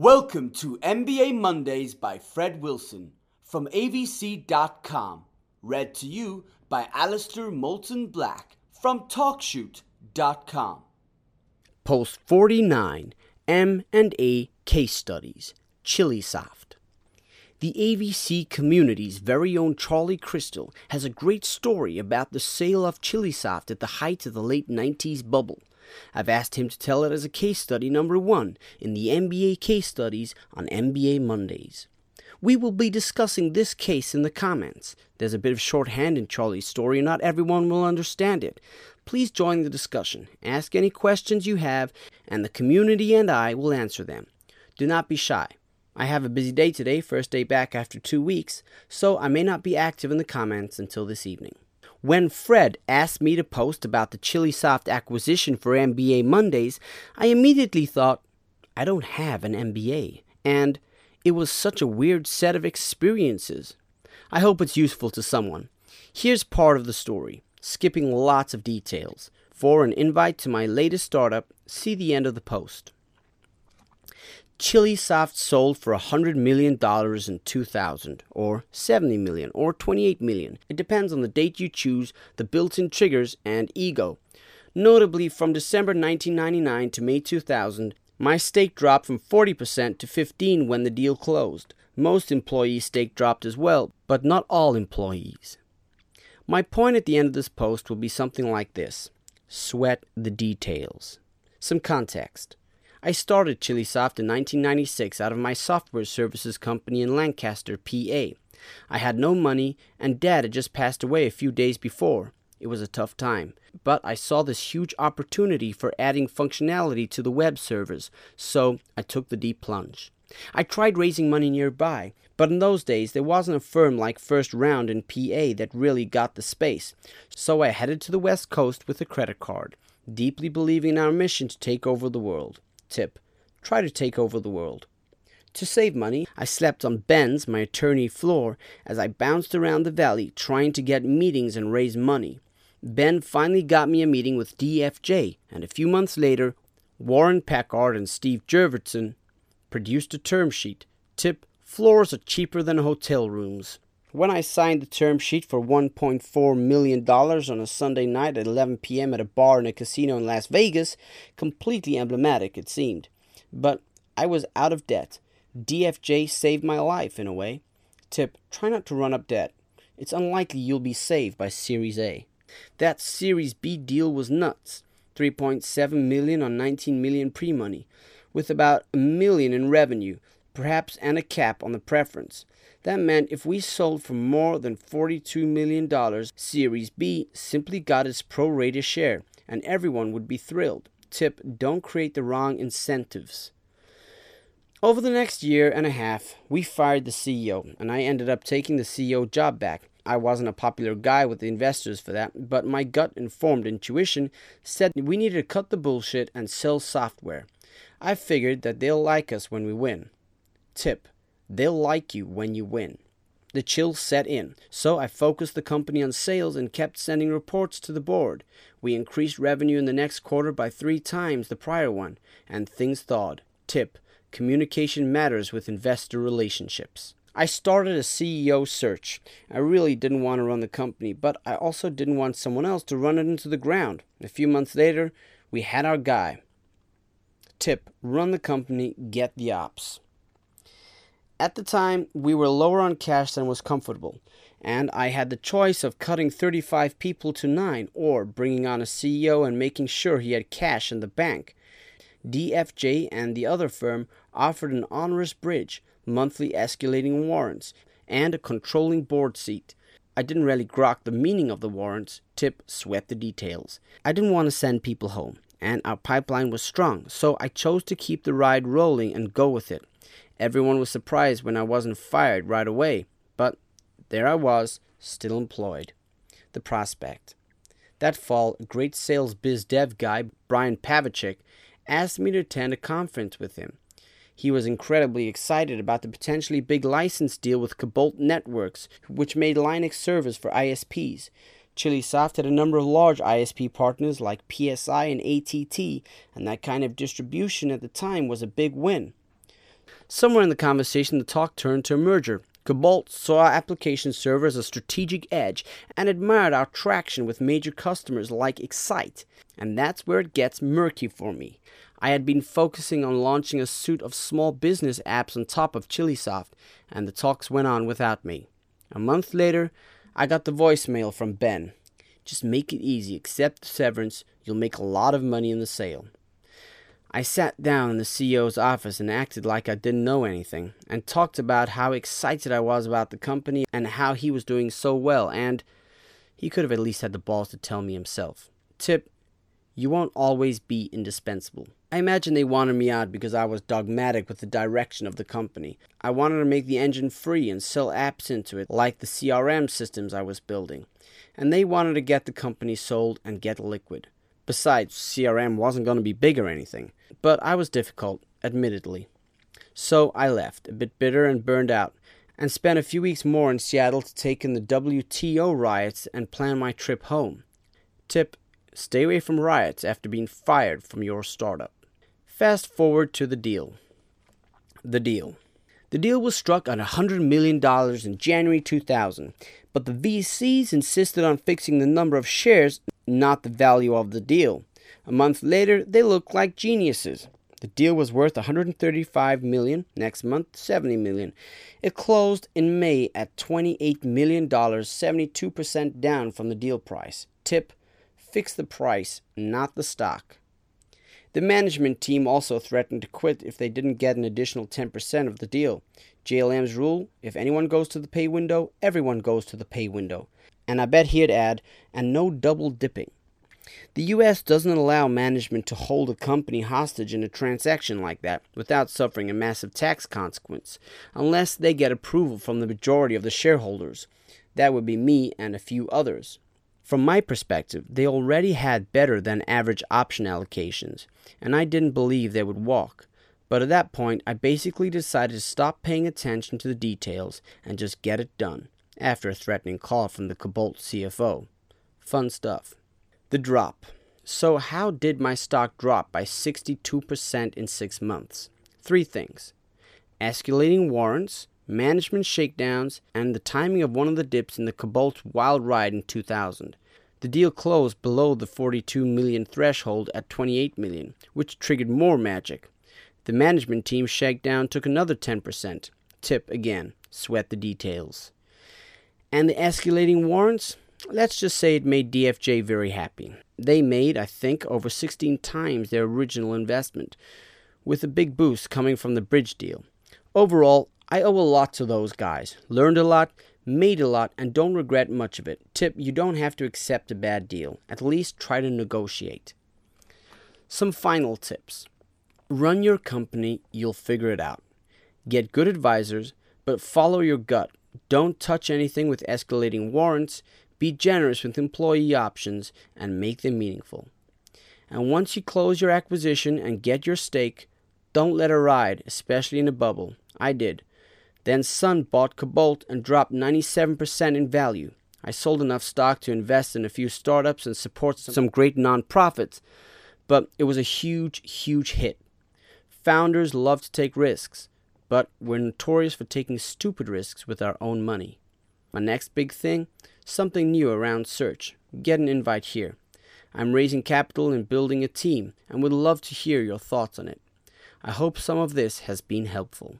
Welcome to MBA Mondays by Fred Wilson from AVC.com. Read to you by Alistair Moulton Black from TalkShoot.com. Post 49 M&A Case Studies Chilisoft. The AVC community's very own Charlie Crystle has a great story about the sale of Chilisoft at the height of the late 90s bubble. I've asked him to tell it as a case study number one in the NBA case studies on MBA Mondays. We will be discussing this case in the comments. There's a bit of shorthand in Charlie's story, and not everyone will understand it. Please join the discussion. Ask any questions you have, and the community and I will answer them. Do not be shy. I have a busy day today, first day back after two weeks, so I may not be active in the comments until this evening. When Fred asked me to post about the Chilisoft acquisition for MBA Mondays, I immediately thought, I don't have an MBA, and it was such a weird set of experiences. I hope it's useful to someone. Here's part of the story, skipping lots of details. For an invite to my latest startup, see the end of the post. Chilisoft sold for $100 million in 2000, or 70 million, or 28 million. It depends on the date you choose, the built in triggers, and ego. Notably, from December 1999 to May 2000, my stake dropped from 40% to 15 when the deal closed. Most employees' stake dropped as well, but not all employees. My point at the end of this post will be something like this Sweat the details. Some context. I started Chilisoft in 1996 out of my software services company in Lancaster, PA. I had no money, and Dad had just passed away a few days before. It was a tough time, but I saw this huge opportunity for adding functionality to the web servers, so I took the deep plunge. I tried raising money nearby, but in those days there wasn't a firm like First Round in PA that really got the space, so I headed to the West Coast with a credit card, deeply believing in our mission to take over the world. Tip Try to take over the world. To save money, I slept on Ben's, my attorney, floor as I bounced around the valley trying to get meetings and raise money. Ben finally got me a meeting with DFJ, and a few months later, Warren Packard and Steve Jurvetson produced a term sheet. Tip Floors are cheaper than hotel rooms. When I signed the term sheet for $1.4 million on a Sunday night at 11 p.m. at a bar in a casino in Las Vegas, completely emblematic it seemed. But I was out of debt. DFJ saved my life in a way. Tip try not to run up debt. It's unlikely you'll be saved by Series A. That Series B deal was nuts. 3.7 million on 19 million pre-money, with about a million in revenue, perhaps and a cap on the preference. That meant if we sold for more than $42 million, Series B simply got its pro rata share, and everyone would be thrilled. Tip don't create the wrong incentives. Over the next year and a half, we fired the CEO, and I ended up taking the CEO job back. I wasn't a popular guy with the investors for that, but my gut informed intuition said we needed to cut the bullshit and sell software. I figured that they'll like us when we win. Tip They'll like you when you win. The chill set in, so I focused the company on sales and kept sending reports to the board. We increased revenue in the next quarter by three times the prior one, and things thawed. Tip Communication matters with investor relationships. I started a CEO search. I really didn't want to run the company, but I also didn't want someone else to run it into the ground. A few months later, we had our guy. Tip Run the company, get the ops. At the time, we were lower on cash than was comfortable, and I had the choice of cutting 35 people to 9 or bringing on a CEO and making sure he had cash in the bank. DFJ and the other firm offered an onerous bridge, monthly escalating warrants, and a controlling board seat. I didn't really grok the meaning of the warrants, tip sweat the details. I didn't want to send people home, and our pipeline was strong, so I chose to keep the ride rolling and go with it. Everyone was surprised when I wasn't fired right away, but there I was, still employed. The prospect. That fall, a great sales biz dev guy, Brian Pavachik, asked me to attend a conference with him. He was incredibly excited about the potentially big license deal with Cobalt Networks, which made Linux servers for ISPs. Chilisoft had a number of large ISP partners like PSI and ATT, and that kind of distribution at the time was a big win. Somewhere in the conversation, the talk turned to a merger. Cobalt saw our application server as a strategic edge and admired our traction with major customers like Excite. And that's where it gets murky for me. I had been focusing on launching a suite of small business apps on top of Chilisoft, and the talks went on without me. A month later, I got the voicemail from Ben. Just make it easy, accept the severance, you'll make a lot of money in the sale. I sat down in the CEO's office and acted like I didn't know anything, and talked about how excited I was about the company and how he was doing so well, and he could have at least had the balls to tell me himself. Tip, you won't always be indispensable. I imagine they wanted me out because I was dogmatic with the direction of the company. I wanted to make the engine free and sell apps into it, like the CRM systems I was building. And they wanted to get the company sold and get liquid. Besides, CRM wasn't going to be big or anything. But I was difficult, admittedly. So I left, a bit bitter and burned out, and spent a few weeks more in Seattle to take in the WTO riots and plan my trip home. Tip Stay away from riots after being fired from your startup. Fast forward to the deal. The deal. The deal was struck at $100 million in January 2000, but the VCs insisted on fixing the number of shares, not the value of the deal. A month later, they looked like geniuses. The deal was worth 135 million, next month 70 million. It closed in May at 28 million dollars, 72% down from the deal price. Tip: fix the price, not the stock. The management team also threatened to quit if they didn't get an additional 10% of the deal. JLM's rule if anyone goes to the pay window, everyone goes to the pay window. And I bet he'd add, and no double dipping. The US doesn't allow management to hold a company hostage in a transaction like that without suffering a massive tax consequence, unless they get approval from the majority of the shareholders. That would be me and a few others. From my perspective, they already had better than average option allocations, and I didn't believe they would walk. But at that point, I basically decided to stop paying attention to the details and just get it done, after a threatening call from the Cobalt CFO. Fun stuff. The drop. So, how did my stock drop by 62% in six months? Three things escalating warrants, management shakedowns, and the timing of one of the dips in the Cobalt wild ride in 2000. The deal closed below the 42 million threshold at 28 million, which triggered more magic. The management team shakedown took another 10%. Tip again, sweat the details. And the escalating warrants? Let's just say it made DFJ very happy. They made, I think, over 16 times their original investment, with a big boost coming from the bridge deal. Overall, I owe a lot to those guys. Learned a lot, made a lot, and don't regret much of it. Tip you don't have to accept a bad deal. At least try to negotiate. Some final tips run your company, you'll figure it out. Get good advisors, but follow your gut. Don't touch anything with escalating warrants. Be generous with employee options and make them meaningful. And once you close your acquisition and get your stake, don't let it ride, especially in a bubble. I did. Then Sun bought Cobalt and dropped 97% in value. I sold enough stock to invest in a few startups and support some great nonprofits, but it was a huge, huge hit. Founders love to take risks, but we're notorious for taking stupid risks with our own money. My next big thing something new around search. Get an invite here. I'm raising capital and building a team and would love to hear your thoughts on it. I hope some of this has been helpful.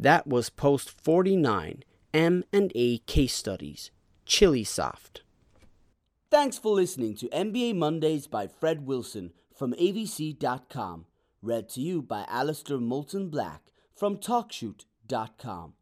That was post 49 M&A case studies. Chilisoft. Thanks for listening to MBA Mondays by Fred Wilson from avc.com. Read to you by Alistair Moulton Black from talkshoot.com.